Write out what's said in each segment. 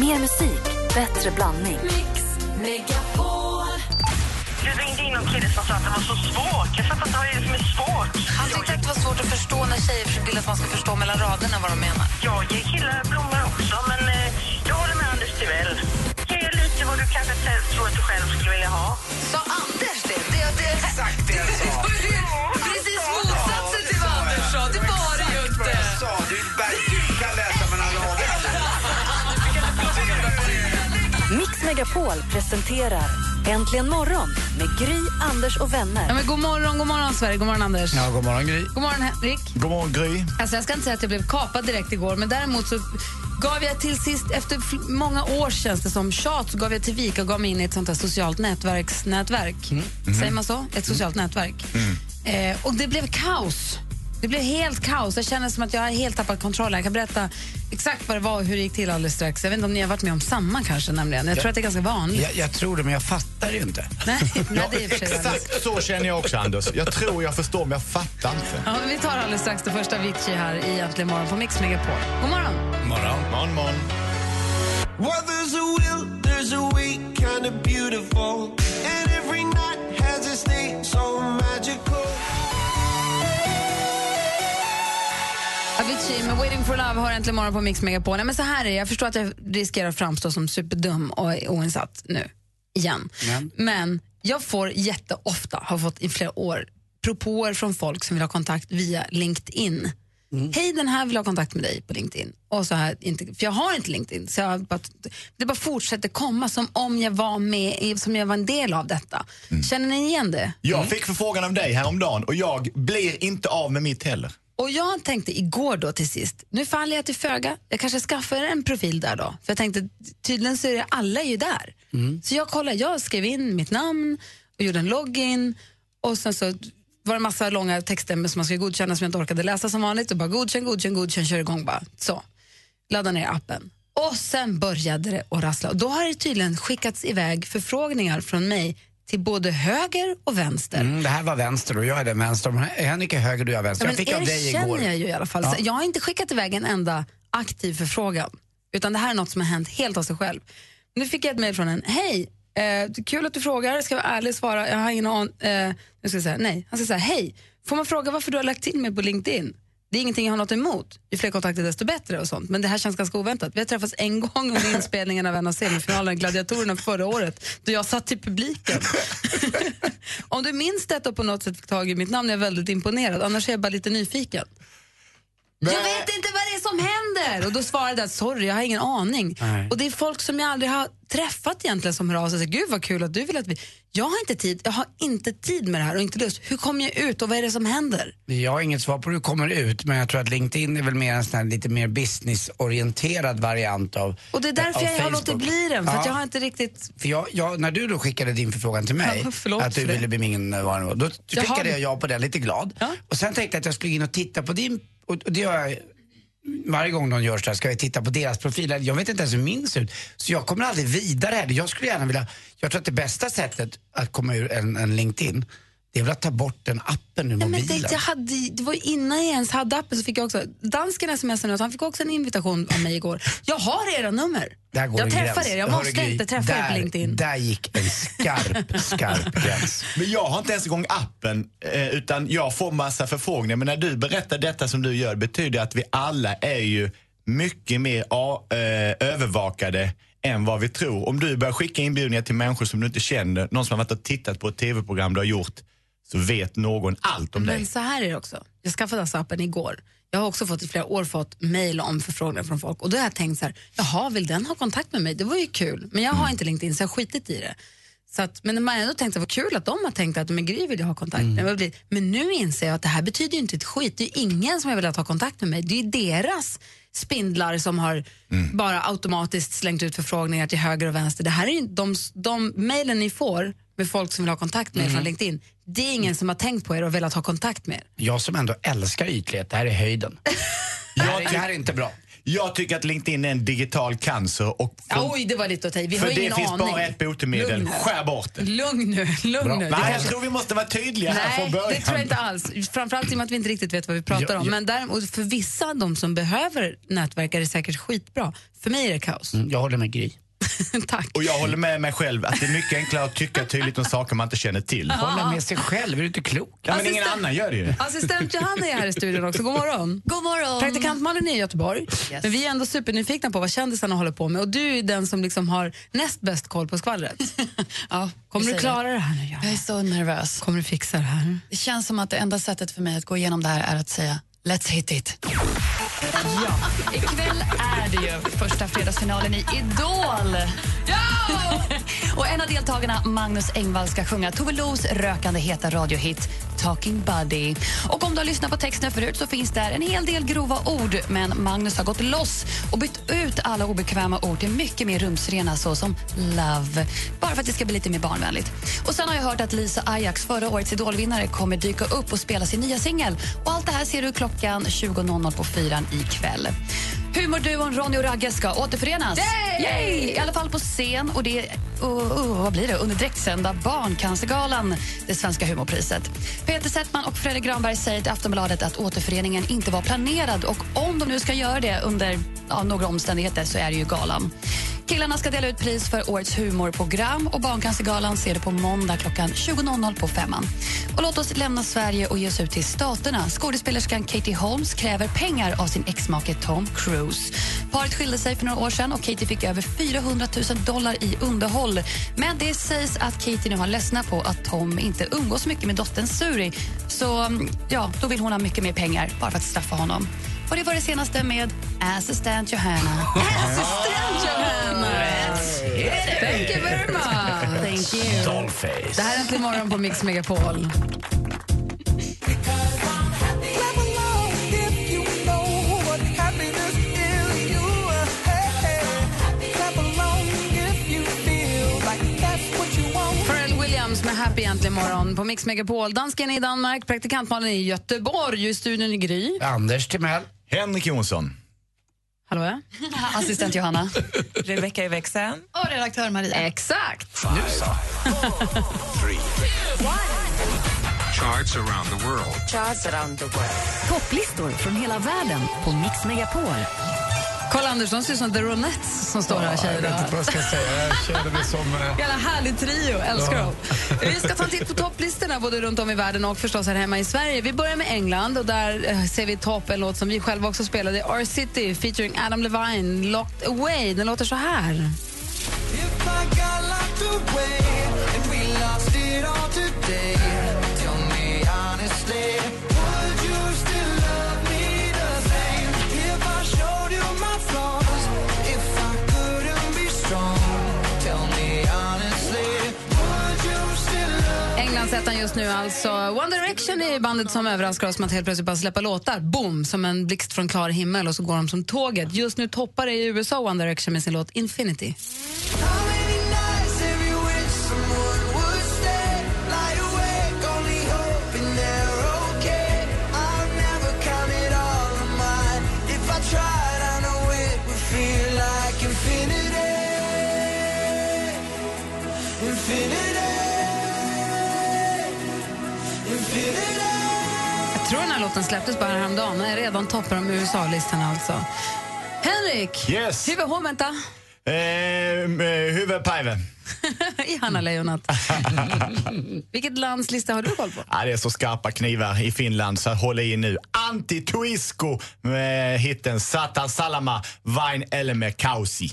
Mer musik, bättre blandning. Du ringde in någon kille som sa att det var så svårt. Jag fattar inte vad det är som är svårt. Han tyckte att det var svårt att förstå när tjejer vill att man ska förstå mellan raderna vad de menar. Jag ger killar blommor också, men eh, jag håller med Anders Timell. Ge lite vad du kanske tror att du själv skulle vilja ha. Sa Anders det? Det, det Exakt det jag sa. Precis motsatsen till vad Anders sa. Det var det ju inte. Jag sa, du, du Mix Megapol presenterar Äntligen morgon med Gry, Anders och vänner. Ja, men god morgon, god morgon Sverige. God morgon Anders. Ja, god morgon Gry. God morgon Henrik. God morgon Gry. Alltså, jag ska inte säga att jag blev kapad direkt igår, men däremot så gav jag till sist, efter många år känns det som, tjat, så gav jag till vika och gav mig in i ett sånt här socialt nätverksnätverk. Säger man så? Ett socialt nätverk. Eh, och det blev kaos. Det blev helt kaos. Jag känner som att jag har helt tappat kontrollen. Jag kan berätta exakt vad det var och hur det gick till alldeles strax. Jag vet inte om ni har varit med om samma kanske nämligen. Jag tror att det är ganska vanligt. Jag, jag tror det, men jag fattar ju inte. Nej, nej, det är för sig. Exakt så känner jag också, Anders. Jag tror jag förstår, men jag fattar inte. Ja, men vi tar alldeles strax det första Avicii här i Äntligen morgon på Mix Megapol. God morgon! Morgon. Morgon, morgon. Well, there's a will, there's a way, kind of beautiful. Avicii med Waiting for Love har äntligen morgon på Mix Megapol. Nej, men så här är det. Jag förstår att jag riskerar att framstå som superdum och oinsatt nu, igen. Men? Men jag får jätteofta, har fått i flera år, propåer från folk som vill ha kontakt via LinkedIn. Hej, den här vill ha kontakt med dig på LinkedIn. Och så här, inte, för jag har inte LinkedIn, så jag bara, det bara fortsätter komma som om jag var med, som jag var en del av detta. Känner ni igen det? Jag fick förfrågan av dig häromdagen och jag blir inte av med mitt heller. Och jag tänkte igår då till sist, nu faller jag till föga, jag kanske skaffar en profil där då. För jag tänkte, tydligen så är det, alla är ju där. Så jag kollade, jag skrev in mitt namn och gjorde en login och sen så var det massa långa texter som man skulle godkänna som jag inte orkade läsa som vanligt och bara godkänn, godkänn, godkänn, kör igång bara. Så, ladda ner appen. Och sen började det att rassla och då har det tydligen skickats iväg förfrågningar från mig till både höger och vänster. Mm, det här var vänster och jag är den vänster. Henrik är höger och jag är vänster. Ja, jag fick av er dig känner igår. jag ju i alla fall. Ja. Jag har inte skickat iväg en enda aktiv förfrågan. Utan det här är något som har hänt helt av sig själv. Nu fick jag ett mejl från en. Hej, eh, kul att du frågar. Ska vara ärlig och svara. Jag har ingen aning. Eh, nu ska jag säga nej. Han ska säga hej. Får man fråga varför du har lagt till mig på LinkedIn? Det är ingenting jag har något emot. Ju fler kontakter desto bättre och sånt. Men det här känns ganska oväntat. Vi har träffats en gång under inspelningen av en av semifinalerna i Gladiatorerna förra året då jag satt i publiken. Om du minns detta och på något sätt fick tag i mitt namn är jag väldigt imponerad. Annars är jag bara lite nyfiken. Jag vet inte vad det är som händer! Och då svarade jag sorry, jag har ingen aning. Nej. Och det är folk som jag aldrig har träffat egentligen som hör av sig och säger gud vad kul att du vill att vi... Jag har inte tid, jag har inte tid med det här och inte lust. Hur kommer jag ut och vad är det som händer? Jag har inget svar på hur du kommer ut, men jag tror att LinkedIn är väl mer en sån här lite mer businessorienterad variant av Och det är därför jag har låtit bli den, för att Ja. jag har inte riktigt... För jag, jag, när du då skickade din förfrågan till mig, Ja, förlåt att du för det. ville bli min eh, då skickade jag ja på den, lite glad. Ja. Och sen tänkte jag att jag skulle in och titta på din, och, och det gör jag varje gång de gör så här ska jag titta på deras profiler. Jag vet inte ens hur min ser ut. Så jag kommer aldrig vidare heller. Jag skulle gärna vilja, jag tror att det bästa sättet att komma ur en, en LinkedIn, det är väl att ta bort den appen ur Nej, men mobilen. det, jag hade, det var ju innan jag ens hade appen så fick jag också, dansken smsade nu, han fick också en invitation av mig igår. Jag har era nummer. Där går jag träffar gräns. er, jag måste Gry, inte träffa er där, på LinkedIn. Där gick en skarp, skarp gräns. Men jag har inte ens igång appen, eh, utan jag får massa förfrågningar. Men när du berättar detta som du gör betyder det att vi alla är ju mycket mer eh, övervakade än vad vi tror. Om du börjar skicka inbjudningar till människor som du inte känner, någon som har varit och tittat på ett tv-program du har gjort, så vet någon allt om dig. Men så här är det också. Jag skaffade alltså appen igår. Jag har också fått i flera år fått mejl om förfrågningar från folk och då har jag tänkt så här, jaha, vill den ha kontakt med mig? Det var ju kul. Men jag har inte LinkedIn så jag har skitit i det. Så att, men man har ändå tänkt att vad kul att de har tänkt att men Gry vill jag ha kontakt med. Vad blir- Men nu inser jag att det här betyder inte ett skit. Det är ingen som har velat ha kontakt med mig. Det är deras spindlar som har bara automatiskt slängt ut förfrågningar till höger och vänster. Det här är ju de, de mejlen ni får med folk som vill ha kontakt med er från LinkedIn. Det är ingen som har tänkt på er och velat ha kontakt med er. Jag som ändå älskar ytlighet, det här är höjden. Det här, är- det här är inte bra. Jag tycker att LinkedIn är en digital cancer. Och för, Oj, det var lite att ta i. Vi har för det ingen finns aning. bara ett botemedel. Skär bort det. Lugn nu, lugn nu. Det Nej, jag kanske- tror vi måste vara tydliga här Nej, från början. det tror jag inte alls. Framförallt i och med att vi inte riktigt vet vad vi pratar Ja, om. ja. Men däremot för vissa, de som behöver nätverk, är det säkert skitbra. För mig är det kaos. Mm, Jag håller med Gry. Tack. Och jag håller med mig själv att det är mycket enklare att tycka tydligt om saker man inte känner till. Hålla med sig själv, är du inte klok? Ja, men ingen Assistent- annan gör det ju. Assistent Johanna är här i studion också. God morgon. God morgon. Praktikant Malin är i Göteborg. Yes. Men vi är ändå supernyfikna på vad kändisarna håller på med. Och du är den som liksom har näst bäst koll på skvallret. Ja, Kommer du klara det här nu? Johanna? Jag är så nervös. Kommer du fixa det här? Det känns som att det enda sättet för mig att gå igenom det här är att säga Let's hit it. Ja, ikväll är det ju första fredagsfinalen i Idol. Ja! Och en av deltagarna, Magnus Engvall, ska sjunga Tove Los rökande heta radiohit Talking Buddy. Och om du har lyssnat på texten förut så finns där en hel del grova ord men Magnus har gått loss och bytt ut alla obekväma ord till mycket mer rumsrena så som love. Bara för att det ska bli lite mer barnvänligt. Och sen har jag hört att Lisa Ajax, förra årets idolvinnare, kommer dyka upp och spela sin nya singel. Och allt det här ser du klockan 20.00 på fyran ikväll. Humorduon Ronny och Ragge ska återförenas. Yay! I alla fall på scen. Och det uh, uh, vad blir det? under direktsända Barncancergalan, det svenska humorpriset. Peter Settman och Fredrik Granberg säger till Aftonbladet att återföreningen inte var planerad och om de nu ska göra det under ja, några omständigheter så är det ju galan. Killarna ska dela ut pris för årets humorprogram och Barncancergalan ser du på måndag klockan 20.00 på Femman. Och låt oss lämna Sverige och ge oss ut till staterna. Skådespelerskan Katie Holmes kräver pengar av sin exmake Tom Cruise. Paret skilde sig för några år sedan och Katie fick över 400 000 dollar i underhåll. Men det sägs att Katie nu har ledsnat på att Tom inte umgås mycket med dottern Suri. Så mm, ja, då vill hon ha mycket mer pengar bara för att straffa honom. Och det var det senaste med Assistant Johanna. Assistent Johanna! Thank you very much. Thank you. Dollface. Det här är Äntligen morgon på Mix Megapol. Med Happy Äntligen morgon på Mix Megapol. Dansken är i Danmark, praktikantmalen är i Göteborg och i studion i Gry. Anders Timell. Henrik Jonsson. Hallå ja? Assistent Johanna. Rebecka i växeln. Och redaktör Maria. Exakt. Charts around the world. Charts around the world. Topplistor från hela världen på Mix Megapol. Karl Andersson ser ut som The Ronettes som står här Jag vet inte vad jag ska säga. Jag känner mig som... eh, Jävla härlig trio, älskar dem. Vi ska ta en titt på topplistorna både runt om i världen och förstås här hemma i Sverige. Vi börjar med England och där eh, ser vi topp en låt som vi själva också spelade, R-City featuring Adam Levine, Locked Away. Den låter så här. Englandsettan just nu alltså. One Direction är bandet som överraskar oss med att helt plötsligt bara släppa låtar. Boom! Som en blixt från klar himmel och så går de som tåget. Just nu toppar det i USA One Direction med sin låt Infinity. Den släpptes bara häromdagen och är redan toppar de USA-listan alltså. Henrik! Yes. Huvud vänta. Ehm, eh, Huvudpajve. I Hanna Lejonat. Vilket lands lista har du koll på? Ja, det är så skarpa knivar i Finland så håll i nu. Antti Tuisku med hitten Sata Salama Vain Elme Kausi.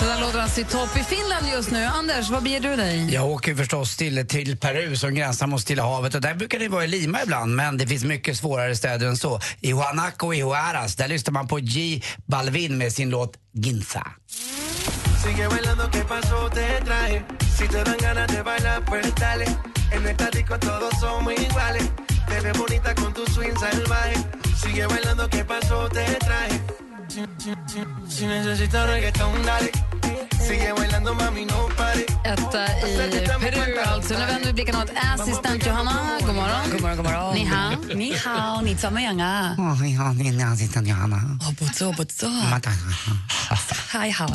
Så där låter alltså i topp i Finland just nu. Anders, vad beger du dig? Jag åker förstås till, till Peru som gränsar mot Stilla havet och där brukar det vara i Lima ibland men det finns mycket svårare städer än så. I Huanaco och i Huaras, där lyssnar man på G Balvin med sin låt Ginza. Te ves bonita con tu swing salvaje. Sigue bailando, ¿qué pasó? Te traje. Si, si, si, si necesitas reggaetón, dale. Etta i Peru alltså. Nu vänder vi blickarna åt assistent Johanna. God morgon. God morgon, god morgon. Ni hao. Ni hao, ni. Oh, ja, det är assistent Johanna. Obotso, obotso. Hi, hao.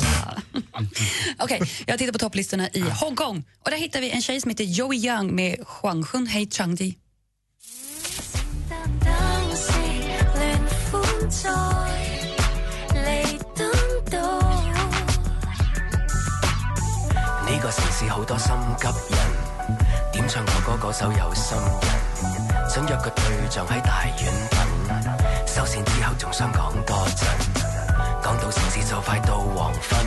Okej, jag har tittat på topplistorna i Hongkong. Och Där hittar vi en tjej som heter Joey Young med Huanghun Hei Changdi. 呢個城市好多心急人，點唱我歌嗰首有心人，想約個對象喺大院等，收線之後仲想講多陣。講到城市就快到黃昏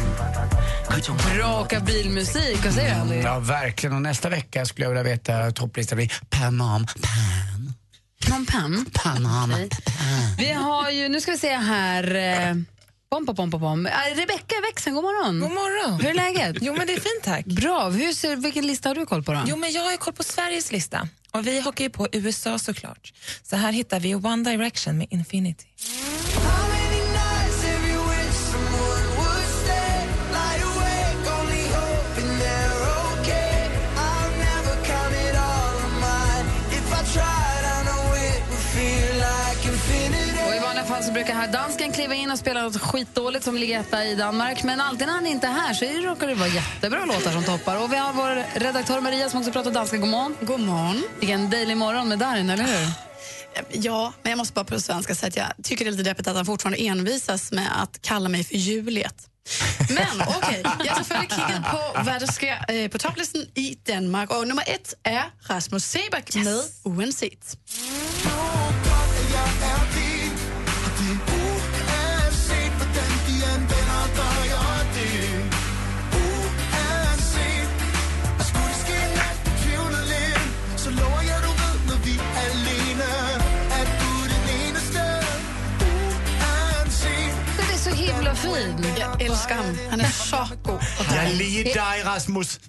Raka bilmusik, vad säger Andy? Ja, verkligen. Och nästa vecka skulle jag vilja veta topplistan blir Pam Pam. Phnom Penh. Panam Okej. Vi har ju, nu ska vi se här. Eh, pom, pom, pom, pom, pom. Eh, Rebecka i växeln, god morgon. God morgon. Hur är läget? Jo, men det är fint tack. Bra. Hur ser, vilken lista har du koll på då? Jo, men jag har koll på Sveriges lista och vi hakar ju på USA såklart. Så här hittar vi One Direction med Infinity. Brukar här dansken kliva in och spela något skitdåligt som ligger etta i Danmark. Men alltid när han inte är här så råkar det vara jättebra låtar som toppar. Och vi har vår redaktör Maria som också pratar danska. God morgon. God morgon. Vilken dejlig morgon med Darin, eller hur? Ja, men jag måste bara på svenska säga att jag tycker det är lite deppigt att han fortfarande envisas med att kalla mig för Juliet. Men okej, jag har selvfølgelig kigget på, vad det sker eh, på topplistan i Danmark. Och nummer ett är Rasmus Seebach med Uanset. Fin. Jag älskar honom. Han är så god. Jag lider dig, Rasmus.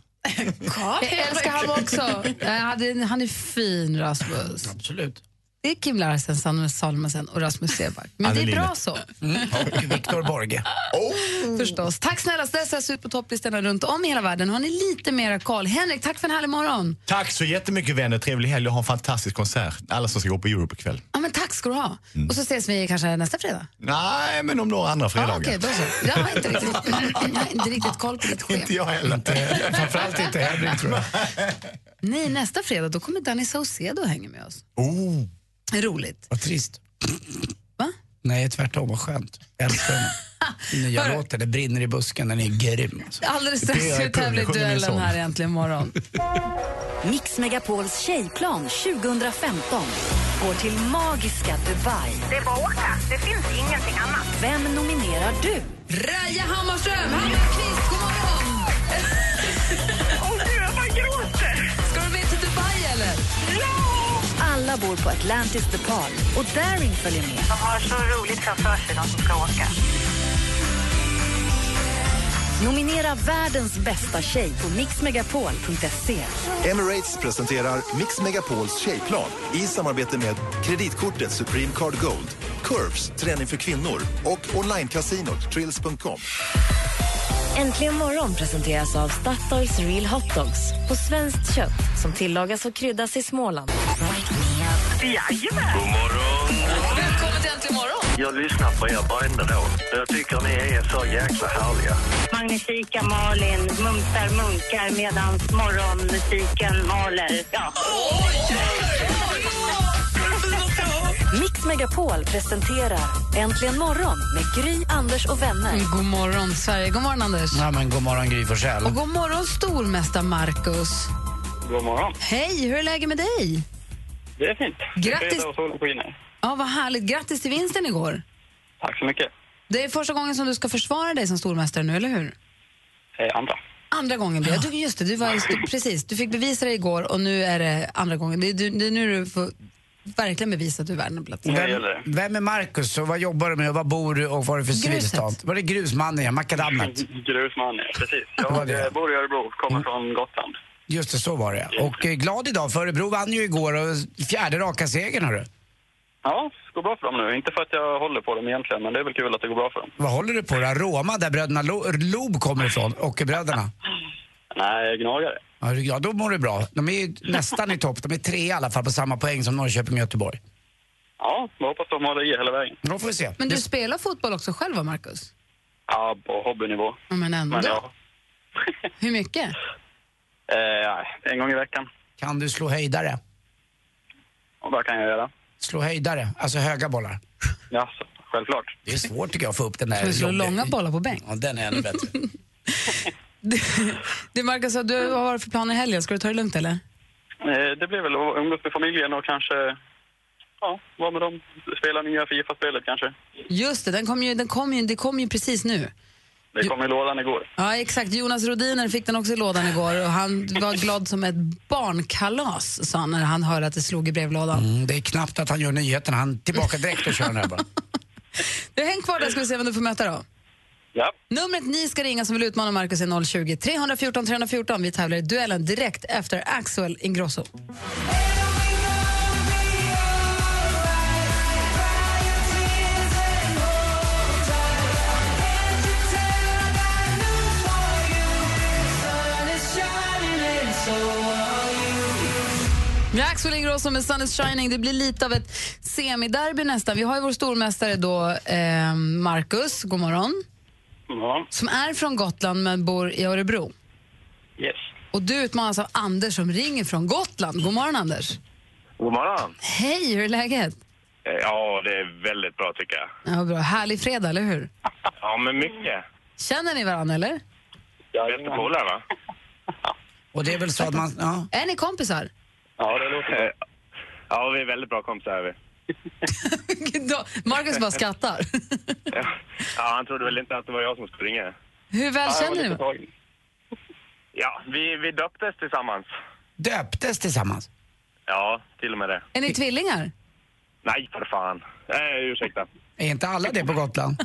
Jag älskar honom också. Han är, han är fin, Rasmus. Absolut. Det är Kim Larsen, Sanne Salmensen och Rasmus Seback. Men det är bra så. Och Viktor Borge. Förstås. Tack snälla. Stressas ut på topplistorna runt om i hela världen. Har ni lite mera koll? Henrik, tack för en härlig morgon. Tack så jättemycket vänner. Trevlig helg och ha en fantastisk konsert. Alla som ska gå på Europe ikväll. Ja, men tack ska du ha. Och så ses vi kanske nästa fredag. Nej, men om några andra fredagar. Okej, då så. Jag har inte riktigt, jag har inte riktigt koll på ditt schema. Inte jag heller. Framförallt inte Henrik tror jag. Nej, nästa fredag då kommer Danny Saucedo hänga med oss. Oh. Roligt. Vad trist. Va? Nej, tvärtom. Vad skönt. Jag älskar den. Nya låten, Det brinner i busken, den är grym. Alltså. Alldeles Det strax är så jag tävlar i duellen här äntligen morgon. Mix Megapols tjejplan 2015 går till magiska Dubai. Det är bara att åka. Det finns ingenting annat. Vem nominerar du? Raja Hammarström, Hammarkvist, god morgon! Alla bor på Atlantis DePaul och Daring följer med. De har så roligt framför sig, de som ska åka. Nominera världens bästa tjej på mixmegapol.se. Emirates presenterar Mix Megapols tjejplan i samarbete med kreditkortet Supreme Card Gold, Curves, träning för kvinnor och onlinekasinot Trills.com. Äntligen morgon presenteras av Statoils Real Hot Dogs på svenskt kött som tillagas och kryddas i Småland. Jajamän. God morgon. Välkommen till Äntligen morgon! Jag lyssnar på er varenda dag. Jag tycker ni är så jäkla härliga. Magnifika Malin mumsar munkar medan morgonmusiken maler. Ja. Mix Megapol presenterar Äntligen morgon med Gry, Anders och vänner. Mm, God morgon, Sverige. God morgon, Anders. Ja, men god morgon, Gry Forssell. Och god morgon, stormästare Marcus. God morgon. Hej, hur är läget med dig? Det är fint. Grattis. Ja, vad härligt. Grattis till vinsten igår. Tack så mycket. Det är första gången som du ska försvara dig som stormästare nu, eller hur? Eh, andra. Andra gången blir det. Du, just det, du var, i- precis. Du fick bevisa det igår och nu är det andra gången. Det är, du, det är nu du får verkligen bevisa att du är värd en plats. Vem, vem är Marcus och vad jobbar du med och vad bor du och vad är det för civilstånd? Var det grusmannen, ja, makadammet? Grusman, ja. Precis. Det Jag det. eh, bor i Örebro, kommer från Gotland. Just det, så var det. Och eh, glad idag, för Örebro vann ju igår och fjärde raka segern hörru. Ja, det går bra för dem nu. Inte för att jag håller på dem egentligen, men det är väl kul att det går bra för dem. Vad håller du på då? Roma, där bröderna Lo- Loob kommer ifrån, Ockerbröderna. Nej, gnagare. Ja, du- ja, då mår du bra. De är ju nästan i topp. De är tre i alla fall på samma poäng som Norrköping och Göteborg. Ja, jag hoppas de har det i hela vägen. Då får vi se. Men du spelar fotboll också själv va, Marcus? Ja, på hobbynivå. Ja, men ändå. Men ja, Hur mycket? eh, en gång i veckan. Kan du slå höjdare? Och vad kan jag göra? Slå höjdare, alltså höga bollar. Ja, så, självklart. Det är svårt tycker jag att få upp den där... Ska vi slå jobbiga- långa bollar på bänk? Ja, den är ännu bättre. Du Marcus, du, vad har du för planer i helgen? Ska du ta det lugnt eller? Eh, det blir väl att umgås med familjen och kanske ja, vara med dem. Spela nya Fifa-spelet kanske. Just det, den kom ju, den kom ju, det kom ju precis nu. Det kom i lådan igår. Ja, exakt. Jonas Rodiner fick den också i lådan igår och han var glad som ett barnkalas, sa han när han hörde att det slog i brevlådan. Mm, det är knappt att han gör nyheterna. Han är tillbaka direkt och kör den här bara. Du, häng kvar där ska vi se vem du får möta då. Ja. Numret ni ska ringa som vill utmana Marcus är 020 314 314. Vi tävlar i duellen direkt efter Axel Ingrosso. Axel Ingrosso med Sun is shining. Det blir lite av ett semiderby nästan. Vi har ju vår stormästare då, eh, Marcus, god morgon, Ja. som är från Gotland men bor i Örebro. Yes. Och du utmanas av Anders som ringer från Gotland. God morgon Anders. God morgon. Hej, hur är läget? Eh, Ja, det är väldigt bra tycker jag. Ja, bra. Härlig fredag, eller hur? Ja, men mycket. Känner ni varandra eller? Bästa polare, va? Och det är väl så att man... Ja. Är ni kompisar? Ja, det låter bra. Ja, vi är väldigt bra kompisar. Är vi. Marcus bara skrattar. Ja, han trodde väl inte att det var jag som skulle ringa. Hur väl känner ni varandra? Ja, vi, vi döptes tillsammans. Döptes tillsammans? Ja, till och med det. Är ni tvillingar? Nej, för fan. Nej, ursäkta. Är inte alla det på Gotland?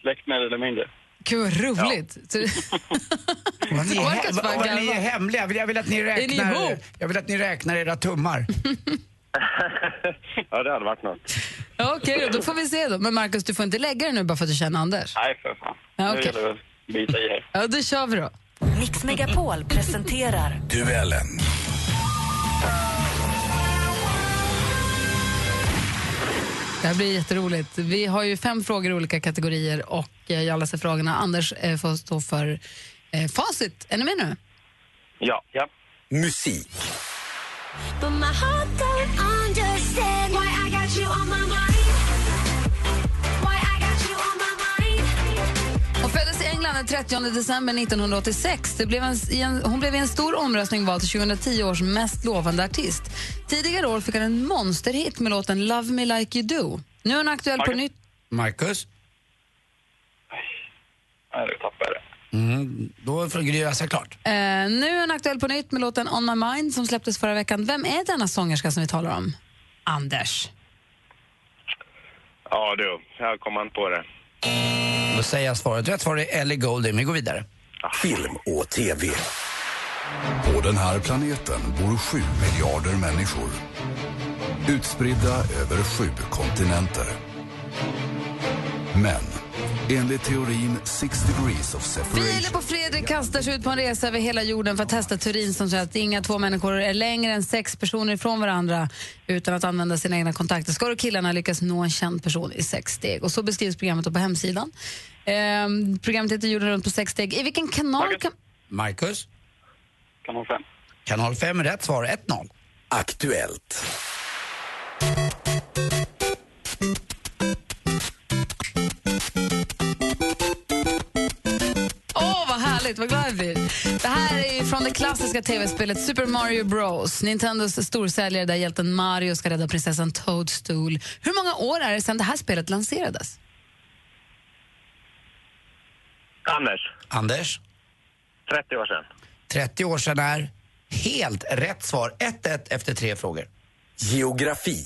Släkt mer eller mindre. Gud vad roligt. Så- Vad ni, he- vad ni är hemliga. Jag vill, att ni Är ni räknar... jag vill att ni räknar era tummar. ja, det hade varit något. Ja, Okej, då, då får vi se då. Men Marcus, du får inte lägga dig nu bara för att du känner Anders. Nej, för fan. Ja, Nu okej. gäller det att bita i här. Ja, då kör vi då. Mix Megapol presenterar Duellen. Det här blir jätteroligt. Vi har ju fem frågor i olika kategorier och jag läser frågorna. Anders eh, får stå för eh, facit. Är ni med nu? Ja. ja. Musik. Hon föddes i England den 30 december 1986. Det blev en, i en, hon blev i en stor omröstning vald till 2010 års mest lovande artist. Tidigare år fick han en monsterhit med låten Love Me Like You Do. Nu är hon aktuell på Marcus? nytt... Marcus? Nej, nu tappade jag det. Mm, då får Gry läsa klart. Eh, nu är hon aktuell på nytt med låten On My Mind som släpptes förra veckan. Vem är denna sångerska som vi talar om? Anders. Ja, du. Jag kom an på det. Då säger jag svaret. Rätt svar är Ellie Goulding. Vi går vidare. Film och TV. På den här planeten bor sju miljarder människor. Utspridda över sju kontinenter. Men enligt teorin Six degrees of separation Filip och Fredrik kastar sig ut på en resa över hela jorden för att testa teorin som säger att inga två människor är längre än sex personer ifrån varandra utan att använda sina egna kontakter. Ska då killarna lyckas nå en känd person i sex steg? Och så beskrivs programmet på hemsidan. Ehm, programmet heter Jorden runt på sex steg. I vilken kanal kan... Marcus? Kanal 5. Kanal 5 är rätt svar. 1-0. Aktuellt. Härligt! Vad glad jag blir. Det här är från det klassiska tv-spelet Super Mario Bros. Nintendos storsäljare där hjälten Mario ska rädda prinsessan Toadstool. Hur många år är det sedan det här spelet lanserades? Anders. Anders? 30 år sedan. 30 år sedan är helt rätt svar. 1-1 efter tre frågor. Geografi.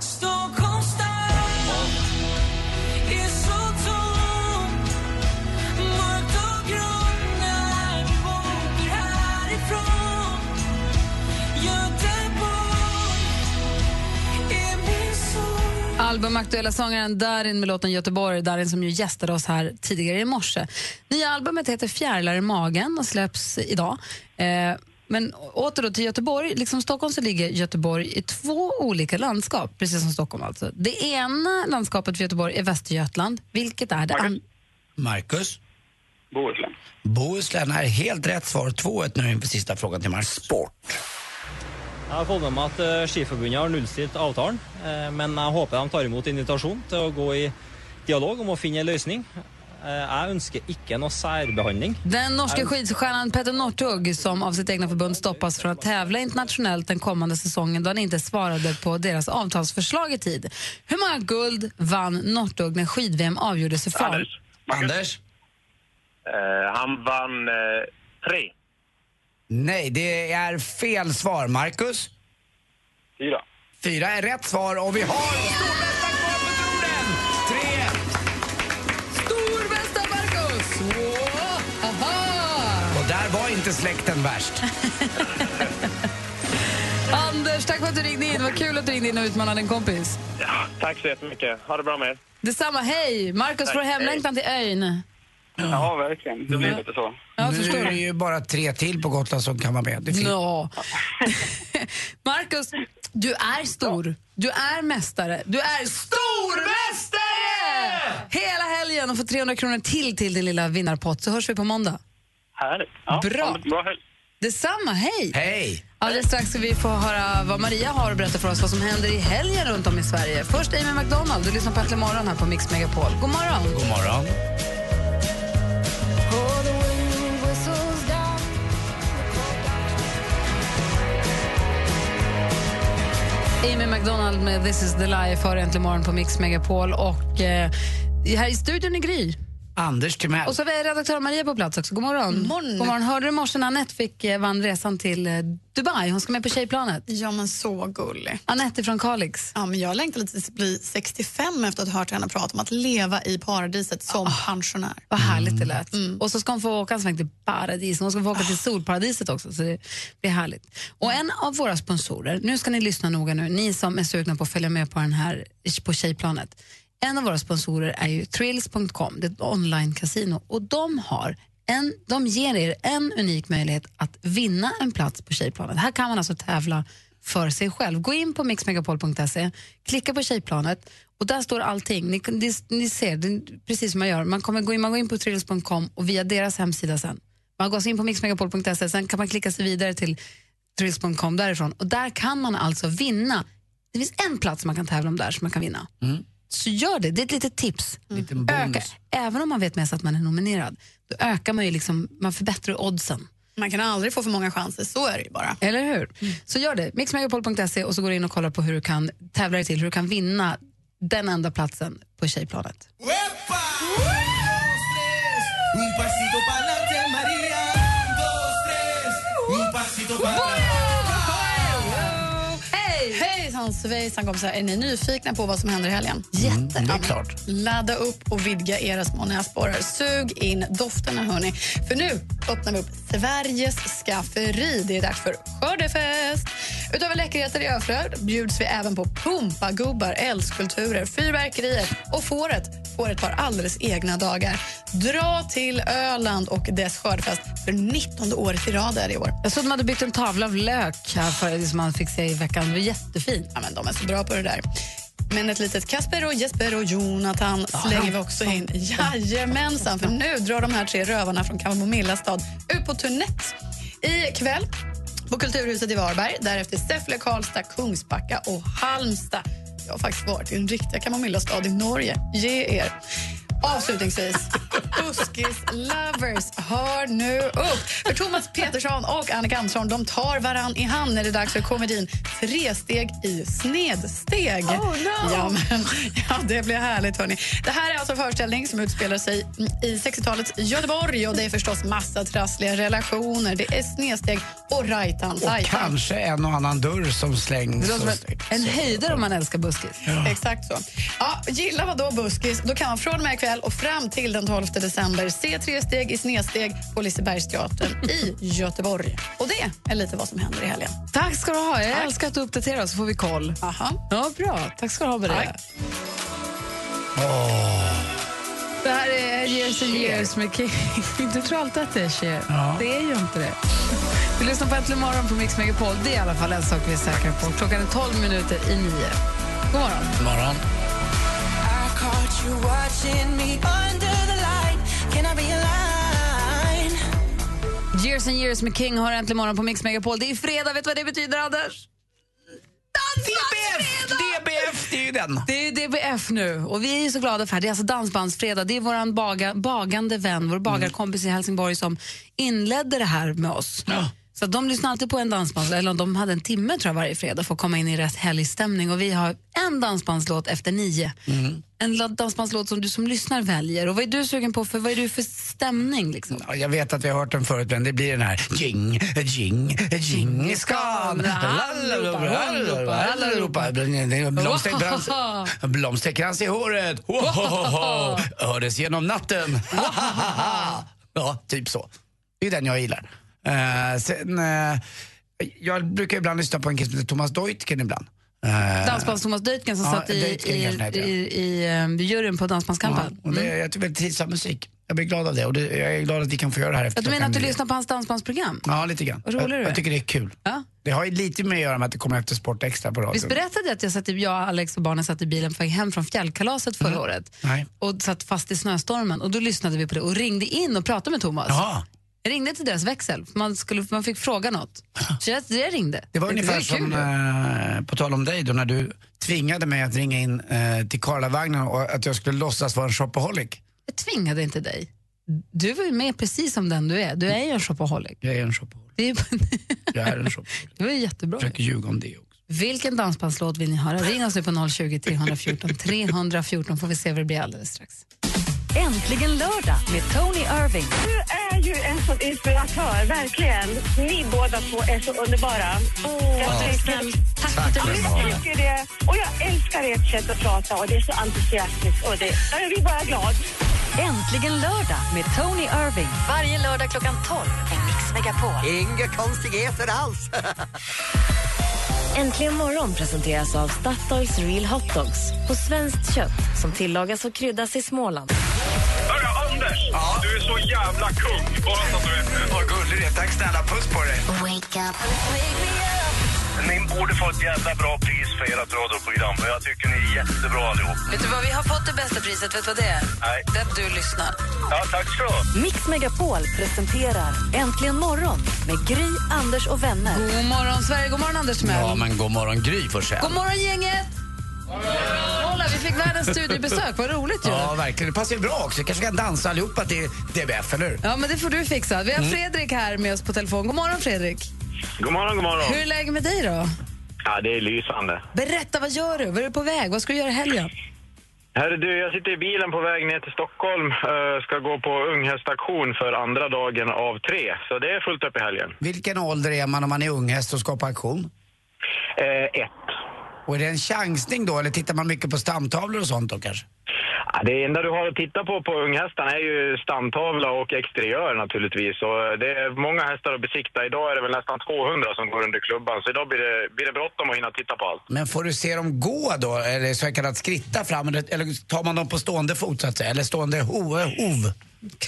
Stockholms Albumaktuella sångaren Darin med låten Göteborg, Darin som ju gästade oss här tidigare i morse. Nya albumet heter Fjärilar i magen och släpps idag. Eh, men åter då till Göteborg. Liksom Stockholm så ligger Göteborg i två olika landskap, precis som Stockholm alltså. Det ena landskapet för Göteborg är Västergötland. Vilket är det andra? Marcus? Bohuslän. Bohuslän är helt rätt svar. 2-1 nu inför sista frågan till Marcus. Sport. Jeg har fått med meg at eh, Skiforbundet har nullstilt avtalen, eh, men jeg håper de tar imot invitasjon til å gå i dialog om å finne en løsning. Eh, Jeg ønsker ikke noe særbehandling. Den norska Jeg- skidstjärnan Petter Northug som av sitt egna förbund stoppas från att tävla internationellt den kommande säsongen då han inte svarade på deras avtalsförslag i tid. Hur många guld vann Northug när skid-VM avgjordes i Falun? Anders. Anders? Eh, han vann eh, tre. Nej, det är fel svar. Marcus? Fyra. Fyra är rätt svar och vi har stormästaren kvar på tronen! Tre! Stormästare Marcus! Wow! Aha! Och där var inte släkten värst. Anders, tack för att du ringde in. Vad kul att du ringde in och utmanade en kompis. Ja, tack så jättemycket. Ha det bra med er. Detsamma, hej! Marcus får hemlängtan till ön. Ja, verkligen. Det blir lite så. Ja, nu är det ju bara tre till på Gotland som kan vara med. Det Ja. Marcus, du är stor. Du är mästare. Du är stormästare! Hela helgen och får 300 kronor till till din lilla vinnarpott så hörs vi på måndag. Härligt. Ja, Bra. Bra helg. Detsamma, hej! Hej! Alldeles strax ska vi få höra vad Maria har att berätta för oss vad som händer i helgen runt om i Sverige. Först Amy McDonald, du lyssnar på Äntligen morgon här på Mix Megapol. God morgon! God morgon. Amy McDonald med This is the life har äntligen morgon på Mix Megapol. Och eh, här i studion är Gry. Anders Timell. Och så har vi redaktör Maria på plats också. God morgon. Morgon. God morgon. Hörde du i morse när Anette fick eh, vann resan till eh, Dubai? Hon ska med på tjejplanet. Ja, men så gullig. Anette från Kalix. Ja, men jag längtar lite till att bli 65 efter att ha hört henne prata om att leva i paradiset som pensionär. Vad härligt det lät. Och så ska hon få åka en sväng till paradis. Hon ska få åka till solparadiset också, så det blir härligt. Och en av våra sponsorer, nu ska ni lyssna noga nu, ni som är sugna på att följa med på den här på tjejplanet. En av våra sponsorer är ju Thrills.com, det är ett online-casino och de har en, de ger er en unik möjlighet att vinna en plats på tjejplanet. Här kan man alltså tävla för sig själv. Gå in på mixmegapol.se, klicka på tjejplanet och där står allting. Ni, ni, ni ser, det är precis som man gör. Man, kommer gå in, man går in på thrills.com och via deras hemsida sen. Man går alltså in på mixmegapol.se, sen kan man klicka sig vidare till thrills.com därifrån och där kan man alltså vinna. Det finns en plats man kan tävla om där som man kan vinna. Mm. Så gör det, det är ett litet tips. Bonus. Öka, även om man vet med sig att man är nominerad, då ökar man ju liksom, man förbättrar oddsen. Man kan aldrig få för många chanser, så är det ju bara. Eller hur? Så gör det. Mixmegapol.se och så går du in och kollar på hur du kan tävla dig till, hur du kan vinna den enda platsen på tjejplanet. Un Hej! Hejsan svejsan kompisar, är ni nyfikna på vad som händer i helgen? Jätte. Mm, det är klart. Ladda upp och vidga era små näsborrar. Sug in dofterna, hörni. För nu öppnar vi upp Sveriges skafferi. Det är dags för skördefest. Utöver läckerheter i överflöd bjuds vi även på pumpagubbar, eldskulpturer, fyrverkerier och fåret får ett par alldeles egna dagar. Dra till Öland och dess skördefest för 19 året i rad är det i år. Jag såg att de hade byggt en tavla av lök här för, som man fick se i veckan. Det var jättefint. Ja, men de är så bra på det där. Men ett litet Kasper och Jesper och Jonathan slänger vi också in. Jajamensan, för nu drar de här tre rövarna från Kamomilla stad ut på turnett. I kväll på Kulturhuset i Varberg, därefter Säffle, Karlstad, Kungsbacka och Halmstad. Jag har faktiskt varit i en riktiga Kamomilla stad i Norge. Ge er. Avslutningsvis, Buskis Lovers, hör nu upp! För Thomas Petersson och Annika Andersson de tar varann i hand när det är dags för komedin Tre steg i snedsteg. Oh, no. ja, men, ja, det blir härligt. Hörni. Det här är alltså en föreställning som utspelar sig i 60-talets Göteborg och det är förstås massa trassliga relationer. Det är snedsteg och rajtan Och tajtan. kanske en och annan dörr som slängs. Det låter som en, en höjdare om man älskar buskis. Exakt så. Ja, gillar man då buskis, då kan man från och med ikväll och fram till den 12 december se tre steg i snedsteg på Lisebergsteatern i Göteborg. Och det är lite vad som händer i helgen. Tack ska du ha. Jag Tack. älskar att du uppdaterar oss så får vi koll. Aha. Ja, bra. Tack ska du ha, Maria. Det här är Years and years med King. Du tror alltid att det är Cher. Det är ju inte det. Vi lyssnar på Äntligen morgon på Mix Megapol. Det är i alla fall en sak vi är säkra på. Klockan är 12 minuter i nio. God morgon. God morgon. Years and years med King har äntligen morgon på Mix Megapol. Det är fredag, vet du vad det betyder, Anders? DBF! DBF, det är ju den. Det är DBF nu och vi är så glada för det. Det är alltså Dansbandsfredag. Det är vår baga, bagande vän, vår bagarkompis i Helsingborg som inledde det här med oss. Så de lyssnar alltid på en dansbands, eller de hade en timme tror jag varje fredag för att komma in i rätt helgstämning och vi har en dansbandslåt efter nio. En la- dansbandslåt som du som lyssnar väljer. Och vad är du sugen på för, vad är du för stämning liksom? Ja, jag vet att vi har hört den förut, men det blir den här Jing, jing, Djingis khan. Allihopa, Blomsterkrans, blomsterkrans i håret. Hördes genom natten. Ja, typ så. Det är den jag gillar. Eh, sen, eh, jag brukar ibland lyssna på en kille som heter Thomas Deutgen ibland. Eh, Dansbands-Thomas Deutgen som ja, satt i, Deutgen i, ja. i, i, i juryn på Dansbandskampen. och det, jag tycker det är trivsam musik. Jag blir glad av det och det, jag är glad att vi kan få göra det här efter Ja, du menar att du lyssnar på hans dansbandsprogram? Ja, lite grann. Vad rolig jag, du jag tycker det är kul. Ja. Det har ju lite med att göra med att det kommer efter Sport Extra på radion. Visst berättade jag att jag, satt i, jag, Alex och barnen satt i bilen på väg hem från fjällkalaset förra året Nej. och satt fast i snöstormen och då lyssnade vi på det och ringde in och pratade med Thomas. Jaha. Jag ringde till deras växel, man, skulle, man fick fråga något. Så jag, jag ringde. Det var ungefär ju som, eh, på tal om dig då, när du tvingade mig att ringa in eh, till Karlavagnen och att jag skulle låtsas vara en shopaholic. Jag tvingade inte dig. Du var ju med precis som den du är. Du är ju en shopaholic. Jag är en shopaholic. Det, är, Jag är en shopaholic. det var ju jättebra. Jag försöker ljuga om det också. Vilken dansbandslåt vill ni höra? Ring oss nu på 020 314 314 får vi se vad det blir alldeles strax. Äntligen lördag med Tony Irving. Du är ju en sån inspiratör, verkligen. Ni båda två är så underbara. jag tycker, Tack Ja, men jag tycker det. Och jag älskar ert sätt att prata och det är så entusiastiskt. Och det, jag blir bara glad. Äntligen lördag med Tony Irving. Varje lördag klockan 12 på Mix Megapol. Inga konstigheter alls. Äntligen morgon presenteras av Statoils Real Hot Dogs på svenskt kött som tillagas och kryddas i Småland. Hörru, Anders! Du är så jävla kung. Bara så att du vet det. Vad gullig du är. Tack snälla. Puss på dig. Ni borde få ett jävla bra pris för ert radioprogram. För jag tycker ni är jättebra allihop. Vet du vad, vi har fått det bästa priset. Vet du vad det är? Nej. Det är att du lyssnar. Ja, tack så du ha. Mix Megapol presenterar Äntligen morgon med Gry, Anders och vänner. God morgon, Sverige. God morgon, Anders Timell. Ja, men god morgon Gry Forssell. God morgon, gänget! Kolla, vi fick världens studiebesök. Vad roligt ju. Ja, verkligen. Det passar ju bra också. kanske kan dansa allihopa till DBF, eller hur? Ja, men det får du fixa. Vi har Mm. Fredrik här med oss på telefon. God morgon, Fredrik. God morgon, god morgon. Hur är läget med dig då? Ja, det är lysande. Berätta, vad gör du? Vad är du på väg? Vad ska du göra i helgen? Hörru du, jag sitter i bilen på väg ner till Stockholm. Uh, ska gå på unghästaktion för andra dagen av tre. Så det är fullt upp i helgen. Vilken ålder är man om man är unghäst och ska på auktion? Eh, ett. Och är det en chansning då, eller tittar man mycket på stamtavlor och sånt då kanske? Ja, det enda du har att titta på på unghästarna är ju stamtavla och exteriör naturligtvis. Och det är många hästar att besikta. Idag är det väl nästan 200 som går under klubban. Så idag blir det, blir det bråttom att hinna titta på allt. Men får du se dem gå då, eller så kallat skritta fram, eller, tar man dem på stående fot så att säga, eller stående ho, hov?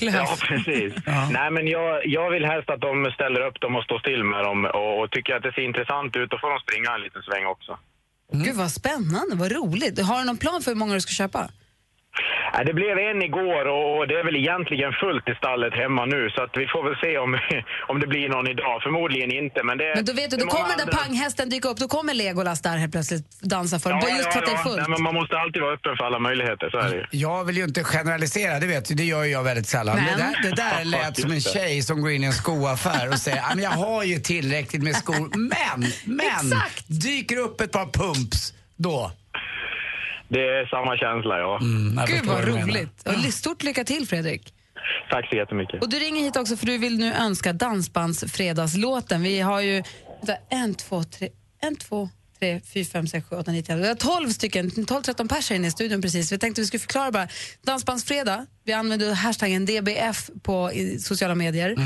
Ja, precis. Nej, men jag, jag vill helst att de ställer upp dem och står still med dem. Och, och tycker att det ser intressant ut, då får de springa en liten sväng också. Gud, vad spännande. Vad roligt. Har du någon plan för hur många du ska köpa? Det blev en igår och det är väl egentligen fullt i stallet hemma nu. Så att vi får väl se om, om det blir någon idag. Förmodligen inte. Men, det, Men då vet du, då kommer den där panghästen dyka upp. Då kommer Legolas där helt plötsligt dansa för Ja, ja, just ja, för att det är ja. fullt. Nej, men man måste alltid vara öppen för alla möjligheter. Så är det ju. Jag vill ju inte generalisera, det vet du, det gör jag väldigt sällan. Men- Det, där, det där lät som en tjej som går in i en skoaffär och säger "Ja, men jag har ju tillräckligt med skor, men, men, dyker upp ett par pumps, då. Det är samma känsla, ja. Mm, Gud vad roligt. Och stort lycka till Fredrik. Tack så jättemycket. Och du ringer hit också för du vill nu önska Dansbandsfredagslåten. Vi har ju vänta, en, två, tre, en, två, tre, fyra, fem, sex, sju, åtta, nio, tio. Vi har tolv stycken, 12-13 pers här inne i studion precis. Vi tänkte vi skulle förklara bara. Dansbandsfredag, vi använder hashtaggen DBF på i sociala medier.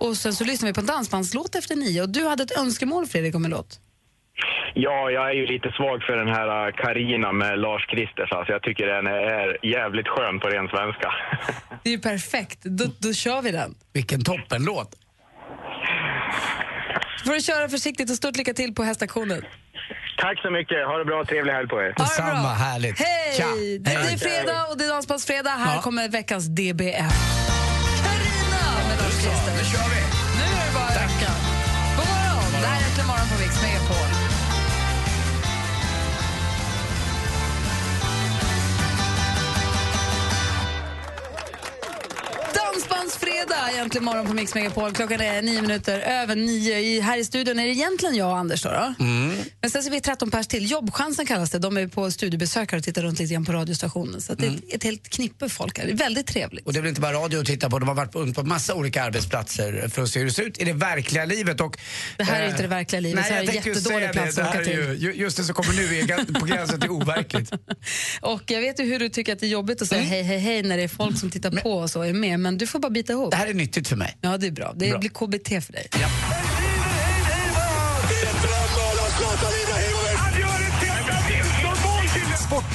Och sen så lyssnar vi på en dansbandslåt efter nio. Och du hade ett önskemål Fredrik om en låt. Ja, jag är ju lite svag för den här Karina med Lars Kristers. Alltså, jag tycker den är jävligt skön på ren svenska. Det är ju perfekt. Då, då kör vi den. Vilken toppenlåt. Så får du köra försiktigt och stort lycka till på hästaktionen. Tack så mycket. Ha det bra. Trevlig helg på er. Detsamma, härligt. Hej! Tja. Det, är fredag och det är Dansbandsfredag. Här Ja. kommer veckans DBF. Carina med Lars Christer. Nu kör vi! Fredag egentligen morgon på Mix Megapol. Klockan är nio minuter över nio. I, här i studion är det egentligen jag och Anders. Då, då. Mm. Men sen så är vi 13 pers till. Jobbchansen kallas det. De är på studiebesök här och tittar runt lite grann på radiostationen. Så det är ett, ett helt knippe folk här. Det är väldigt trevligt. Och det är väl inte bara radio att titta på, de har varit på, på massa olika arbetsplatser för att se hur det ser ut i det verkliga livet. Och, Det här är eh, inte det verkliga livet, så här är jag just jättedålig plats det. det här är ju, ju- Just det som kommer nu är på gränsen till overkligt. Och jag vet ju hur du tycker att det är jobbigt att säga hej, hej, hej när det är folk som tittar på och så är med. Men du får bara bita ihop. Det här är nyttigt för mig. Ja, det är bra. Det Bra. blir KBT för dig.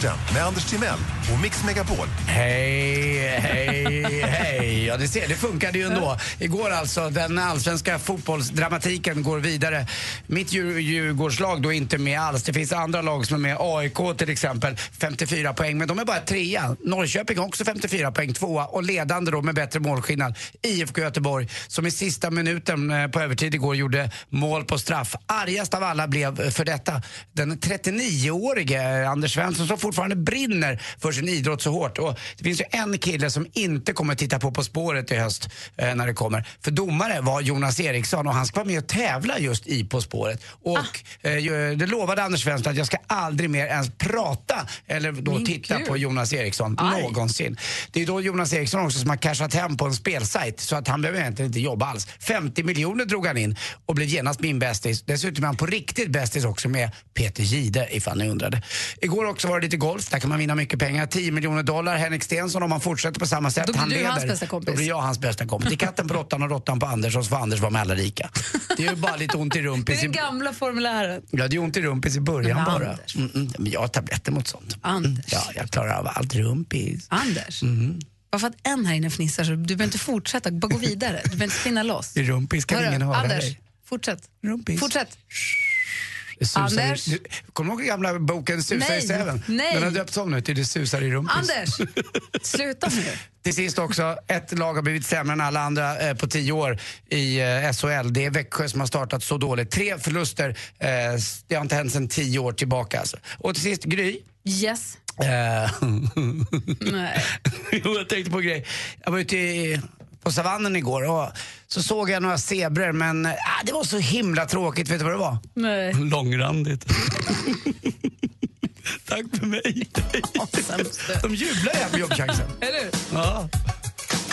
Sporten med Anders Timell på Mix Megapol. Hej, hej, hej. Ja, det, ser, det funkade ju ändå. Igår alltså, den allsvenska fotbollsdramatiken går vidare. Mitt Djurgårdslag då inte med alls. Det finns andra lag som är med. AIK till exempel, 54 poäng. Men de är bara trea. Norrköping har också 54 poäng, tvåa. Och ledande då med bättre målskillnad, IFK Göteborg som i sista minuten eh, på övertid igår gjorde mål på straff. Argast av alla blev för detta den 39-årige Anders Svensson som fortfarande brinner för sin idrott så hårt. Och det finns ju en kille som inte kommer titta på På spåret i höst eh, när det kommer. För domare var Jonas Eriksson och han ska vara med och tävla just i På spåret. Och eh, ju- det lovade Anders Svensson att jag ska aldrig mer ens prata eller då Men titta gud. på Jonas Eriksson Aj. någonsin. Det är då Jonas Eriksson också som har cashat hem på en spelsajt så att han behöver egentligen inte jobba alls. 50 miljoner drog han in och blev genast min bästis. Dessutom är han på riktigt bästis också med Peter Gide ifall ni undrade. Igår också var det lite golf, där kan man vinna mycket pengar. 10 miljoner dollar. Henrik Stensson om han fortsätter på samma sätt. Då blir han du leder. hans bästa kompis. Då blir jag hans bästa kompis. Det är katten på råttan och råttan på Anders och så får Anders vara med alla rika. Det är ju bara lite ont i Det är rumpis. den gamla formulären. Ja, det är ont i rumpis i början Men bara. Mm, mm, jag har tabletter mot sånt. Anders. Ja, jag klarar av allt rumpis. Anders, Mm. bara för att en här inne fnissar så du behöver inte fortsätta, bara gå vidare. Du behöver inte spinna loss. I rumpis kan Hörru, ingen höra Anders, dig. fortsätt. Rumpis. Fortsätt. Susar Anders. I, kommer du ihåg gamla boken Susar Nej, i säven? nej. Den har döpts om nu till Det susar i rumpis. Anders, sluta nu. Till sist också, ett lag har blivit sämre än alla andra eh, på tio år i eh, SHL. Det är Växjö som har startat så dåligt. Tre förluster, eh, det har inte hänt sedan tio år tillbaka. Alltså. Och till sist, Gry. Yes. Eh, Nej. jo, jag tänkte på en grej. Jag var ute i, på savannen igår och så såg jag några zebror men äh, det var så himla tråkigt. Vet du vad det var? Nej. Långrandigt. Tack för mig. De jublar här på jobbchansen. Eller hur? Ja.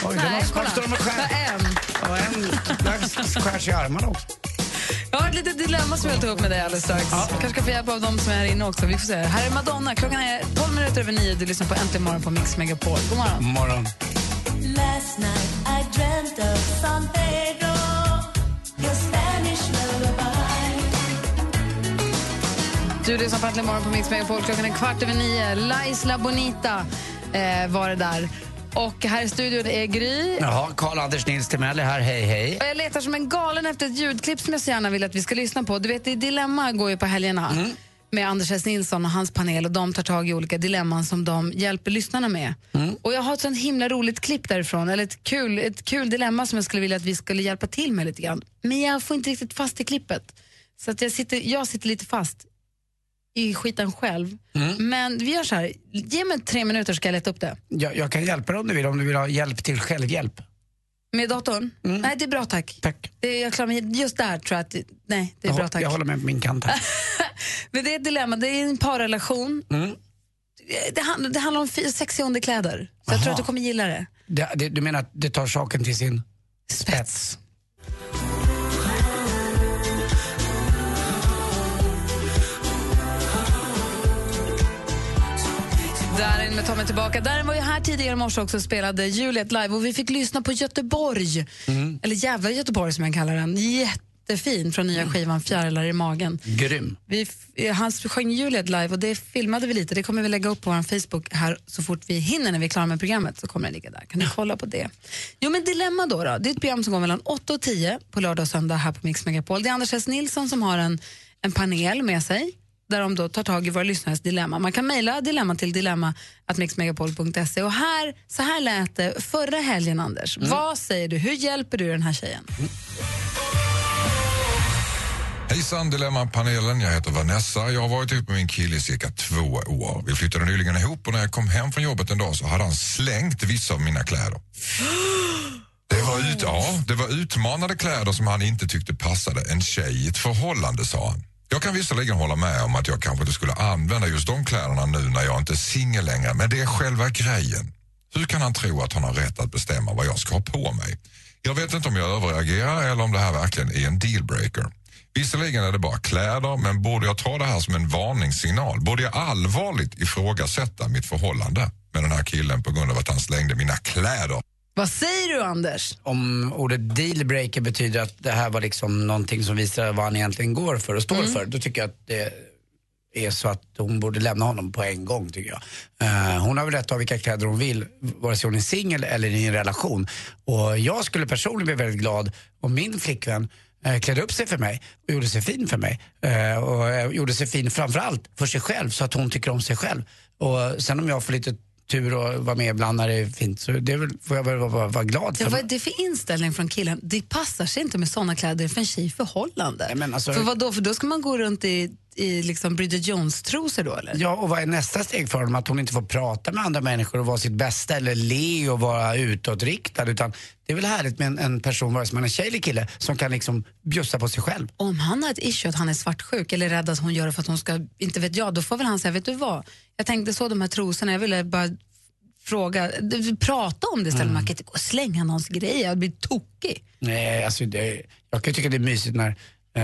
Oj, Nej, kolla. står de och skär. en. Ja, en där skär sig i armarna också. Jag har ett litet dilemma som jag ta upp med dig alldeles strax. Jag kanske ska få hjälp av dem som är här inne också. Vi får se. Här är Madonna. Klockan är 12 minuter över nio. Du lyssnar på Äntligen morgon på Mix Megapol. God morgon. Morgon. Last night Du lyssnar på Äntligen morgon på Mix Megapol. Klockan är kvart över nio. Laisla Bonita eh, var det där. Och här i studion är Gry. Jaha, Karl-Anders Nils Timell är här. Hej, hej. Och jag letar som en galen efter ett ljudklipp som jag så gärna vill att vi ska lyssna på. Du vet, det är Dilemma går ju på helgerna Mm. Med Anders S. Nilsson och hans panel och de tar tag i olika dilemman som de hjälper lyssnarna med. Mm. Och jag har ett sånt himla roligt klipp därifrån, eller ett kul, ett kul dilemma som jag skulle vilja att vi skulle hjälpa till med lite grann. Men jag får inte riktigt fast i klippet. Så att jag, sitter, jag sitter lite fast i skiten själv. Mm. Men vi gör så här, ge mig tre minuter så ska jag leta upp det. Jag, jag kan hjälpa dig om du vill, om du vill ha hjälp till självhjälp. Med datorn? Nej, det är bra tack. Mm. Tack. Det, jag klarar mig, just där tror jag att, nej, det är jag, bra tack. jag håller med på min kant. Men det är ett dilemma, det är en parrelation. Mm. Det, hand, det handlar om sexiga underkläder. Så jag tror Aha. att du kommer gilla det. Det, du menar att det tar saken till sin spets? Darin med Tommy tillbaka. Darin var ju här tidigare i morse också och spelade Juliet live och vi fick lyssna på Göteborg. Mm. Eller jävla Göteborg som jag kallar den. Jätte jättefin från nya skivan Fjärilar i magen. Grym. Vi, eh, han sjöng Juliet live och det filmade vi lite. Det kommer vi lägga upp på vår Facebook här så fort vi hinner när vi är klara med programmet. så kommer det ligga där. Kan ni kolla på det? Jo men Dilemma då, då. Det är ett program som går mellan 8 och 10 på lördag och söndag här på Mix Megapol. Det är Anders S. Nilsson som har en, en panel med sig där de då tar tag i våra lyssnares dilemma. Man kan mejla dilemma till dilemma.mixmegapol.se och här, så här lät det förra helgen Anders. Vad säger du? Hur hjälper du den här tjejen? Hejsan Dilemma-panelen, jag heter Vanessa. Jag har varit ihop med min kille i cirka två år. Vi flyttade nyligen ihop och när jag kom hem från jobbet en dag så hade han slängt vissa av mina kläder. Det var, ut, ja, det var utmanande kläder som han inte tyckte passade en tjej i ett förhållande, sa han. Jag kan visserligen hålla med om att jag kanske inte skulle använda just de kläderna nu när jag inte är singel längre, men det är själva grejen. Hur kan han tro att han har rätt att bestämma vad jag ska ha på mig? Jag vet inte om jag överreagerar eller om det här verkligen är en dealbreaker. Visserligen är det bara kläder, men borde jag ta det här som en varningssignal? Borde jag allvarligt ifrågasätta mitt förhållande med den här killen på grund av att han slängde mina kläder? Vad säger du Anders? Om ordet dealbreaker betyder att det här var liksom någonting som visar vad han egentligen går för och står Mm. för, då tycker jag att det är så att hon borde lämna honom på en gång tycker jag. Eh, hon har väl rätt att ha vilka kläder hon vill, vare sig hon är singel eller i en relation. Och jag skulle personligen bli väldigt glad om min flickvän eh, klädde upp sig för mig och gjorde sig fin för mig. Eh, och gjorde sig fin framförallt för sig själv så att hon tycker om sig själv. Och sen om jag får lite tur och vara med ibland när det är fint så det är väl, får jag väl vara, vara glad Det för. var det för inställning från killen? Det passar sig inte med såna kläder för en tjej i förhållande. men alltså- för vad då? För då ska man gå runt i, i liksom Bridget Jones-trosor då eller? Ja, och vad är nästa steg för honom? Att hon inte får prata med andra människor och vara sitt bästa eller le och vara utåtriktad. Utan det är väl härligt med en, en person, vare sig man är tjej eller kille, som kan liksom bjussa på sig själv. Om han har ett issue att han är svartsjuk eller rädd att hon gör det för att hon ska, inte vet jag, då får väl han säga, vet du vad? Jag tänkte så de här trosorna, jag ville bara fråga, prata om det istället. Mm. Man kan inte gå och slänga någons grej, jag blir tokig. Nej, alltså det, jag kan tycka det är mysigt när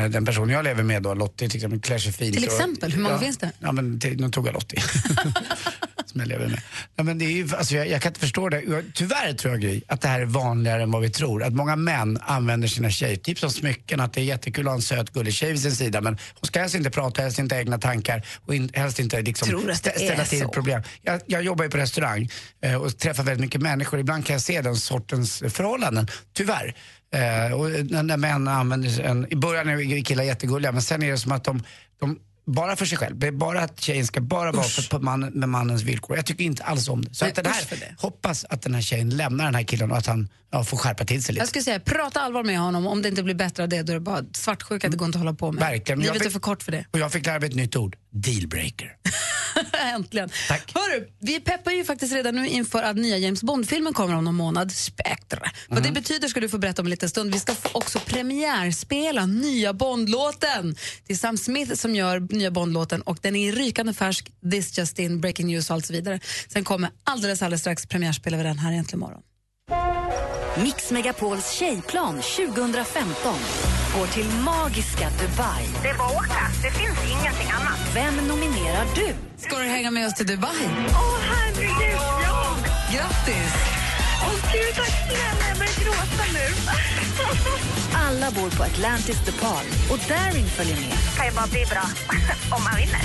den person jag lever med då, Lottie till exempel, klär sig fint. Till och- exempel, hur många ja, finns det? Ja, men till, nu tog jag Lottie. som jag lever med. Ja, men det är ju, alltså, jag, jag kan inte förstå det. Tyvärr tror jag Gry, att det här är vanligare än vad vi tror. Att många män använder sina tjejtips som smycken. Att det är jättekul att ha en söt gullig tjej vid sin sida. Men hon ska helst inte prata, helst inte egna tankar och in, helst inte liksom, stä- ställa till så? problem. Jag, jag jobbar ju på restaurang eh, och träffar väldigt mycket människor. Ibland kan jag se den sortens förhållanden, tyvärr. Eh, och när, män använder en, I början är killar jättegulliga men sen är det som att de, de bara för sig själv. Bara att tjejen ska bara vara för, man, med mannens villkor. Jag tycker inte alls om det. Så Nej, att den här, det. hoppas att den här tjejen lämnar den här killen och att han ja, får skärpa till sig lite. Jag skulle säga, prata allvar med honom. Om det inte blir bättre av det, då är det bara svartsjuka, det går inte att hålla på med. Verkligen. Jag Livet fick- är för kort för det. Och jag fick lära mig ett nytt ord. Dealbreaker. Äntligen. Hörru, vi peppar ju faktiskt redan nu inför att nya James Bond-filmen kommer om någon månad, Spectre. Vad det betyder ska du få berätta om en liten stund. Vi ska också premiärspela nya Bond-låten. Det är Sam Smith som gör nya Bond-låten och den är rykande färsk, This Just In, Breaking News och allt så vidare. Sen kommer alldeles, alldeles strax premiärspela vi den här egentligen imorgon. Mix Megapols tjejplan 2015 går till magiska Dubai. Det är bara åka. Det finns ingenting annat. Vem nominerar du? Ska du hänga med oss till Dubai? Åh, herregud, ja! Grattis! Åh, gud, tack snälla. Alla bor på Atlantis DePaul och Darin följer med. kan ju bara bli bra om man vinner.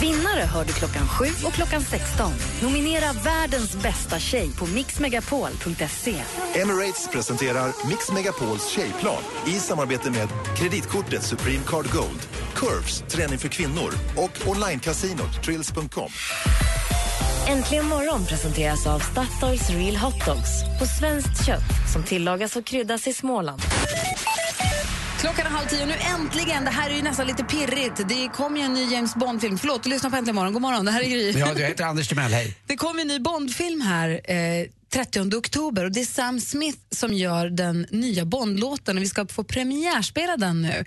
Vinnare hör du klockan 7 och klockan 16. Nominera världens bästa tjej på mixmegapol.se. Emirates presenterar Mix Megapols tjejplan i samarbete med kreditkortet Supreme Card Gold, Curves, träning för kvinnor och onlinecasinot Trills.com. Äntligen morgon presenteras av Statoils Real Hot Dogs på svenskt kött som tillagas och kryddas i Småland. Klockan är halv tio nu äntligen, det här är ju nästan lite pirrigt. Det kom ju en ny James Bond-film. Förlåt, du lyssnar på Äntligen morgon. God morgon, det här är Gry. Ja, jag heter Anders Timell, hej. Det kom en ny Bond-film här eh, 30 oktober och det är Sam Smith som gör den nya Bond-låten och vi ska få premiärspela den nu.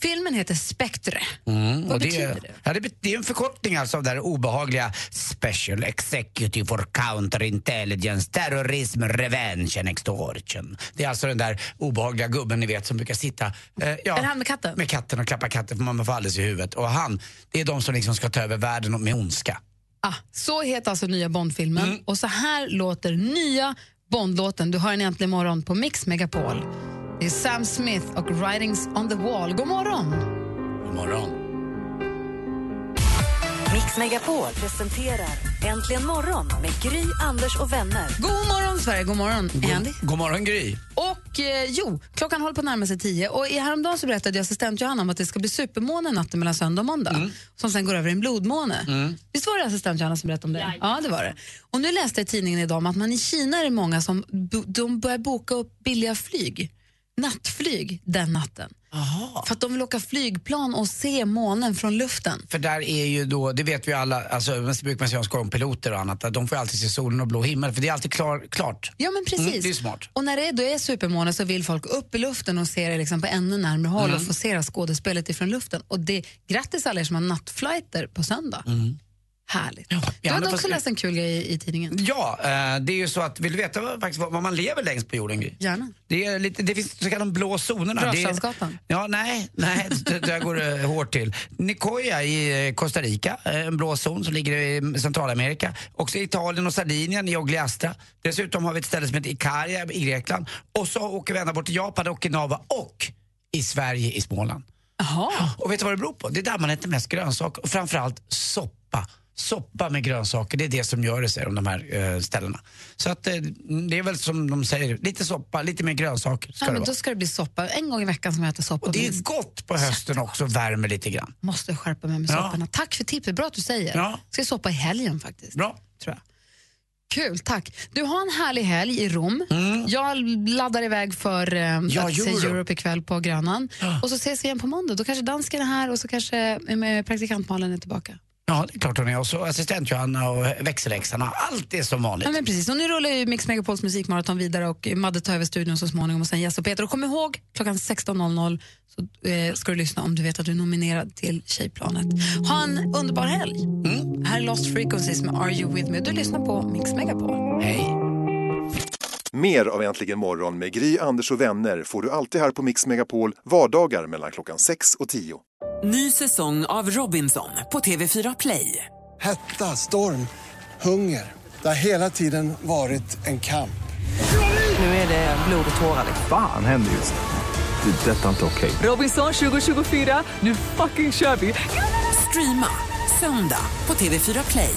Filmen heter Spectre. Mm, Vad det, betyder det? Ja, det, är en förkortning alltså av det här obehagliga Special Executive for Counterintelligence, Terrorism, Revenge and Extortion. Det är alltså den där obehagliga gubben ni vet som brukar sitta eh, ja, han med katten? med katten och klappa katten för man får alldeles i huvudet. Och han, det är de som liksom ska ta över världen med ondska. Ah, så heter alltså nya Bond-filmen Mm. och så här låter nya Bondlåten. Du hör den äntligen morgon på Mix Megapol. Det är Sam Smith och Writings on the wall. God morgon! God morgon. Mix Megapol presenterar Äntligen morgon med Gry, Anders och vänner. God morgon, Sverige! God morgon, Andy. God morgon Gry. Och eh, jo, klockan håller på att närma sig tio och i häromdagen så berättade jag assistent Johanna om att det ska bli supermåne natten mellan söndag och måndag som sen går över i en blodmåne. Visst var det assistent Johanna som berättade om det? Ja. det var det. Och nu läste jag i tidningen idag om att man i Kina är det många som de börjar boka upp billiga flyg, nattflyg den natten. För att de vill åka flygplan och se månen från luften. För där är ju då, det vet vi alla, alltså man brukar man säga om skånpiloter och annat, att de får alltid se solen och blå himmel för det är alltid klar, klart. Ja men precis. Mm, det är smart. Och när det då är supermåne så vill folk upp i luften och se det liksom på ännu närmare håll Mm. och få se det skådespelet ifrån luften. Och det, grattis alla er som har nattflighter på söndag. Härligt. Du hade också läst en kul grej i, i tidningen. Ja, eh, det är ju så att, vill du veta vad, faktiskt, vad man lever längst på jorden? Gärna. Det, är lite, det finns så kallade blå zonerna. Rörstrandsgatan. Ja, nej, nej det, där går det hårt till. Nicoya i eh, Costa Rica, eh, en blå zon som ligger i Centralamerika. Också Italien och Sardinien i Ogliastra. Dessutom har vi ett ställe som heter Ikaria i Grekland. Och så åker vi ända bort till Japan, Okinawa och i Sverige i Småland. Och vet du vad det beror på? Det är där man äter mest grönsaker och framförallt soppa. Soppa med grönsaker, det är det som gör det, säger de, de här eh, ställena. Så att eh, det är väl som de säger, lite soppa, lite mer grönsaker ska Ja, det men vara. då ska det bli soppa. En gång i veckan som jag äter soppa. Och det är gott på hösten också, värmer lite grann. Måste skärpa mig med Ja. sopporna. Tack för tipset, bra att du säger. Ja. Ska soppa i helgen faktiskt. Bra. Tror jag. Kul, tack. Du har en härlig helg i Rom. Jag laddar iväg för eh, Mm. Ja, att se Euro. Europe ikväll på Grönan. Och så ses vi igen på måndag. Då kanske dansken är här och så kanske med praktikant Malin är tillbaka. Ja, det är klart hon är. Och så assistent Johanna och växelhäxorna. Allt är som vanligt. Ja, men precis. Och nu rullar ju Mix Megapols musikmaraton vidare och Madde tar över studion så småningom och sen Jess och Peter. Och kom ihåg, klockan 16.00 så eh, ska du lyssna om du vet att du är nominerad till Tjejplanet. Ha en underbar helg. Här är Lost Frequencies med Are You With Me. Du lyssnar på Mix Megapol. Hej. Mer av Äntligen morgon med Gry, Anders och vänner får du alltid här på Mix Megapol vardagar mellan klockan 6 och 10. Ny säsong av Robinson på TV4 Play. Hetta, storm, hunger. Det har hela tiden varit en kamp. Nu är det blod och tårar. Fan händer just nu. Det. är Detta är inte okej. Robinson 2024, nu fucking kör vi! Streama söndag på TV4 Play.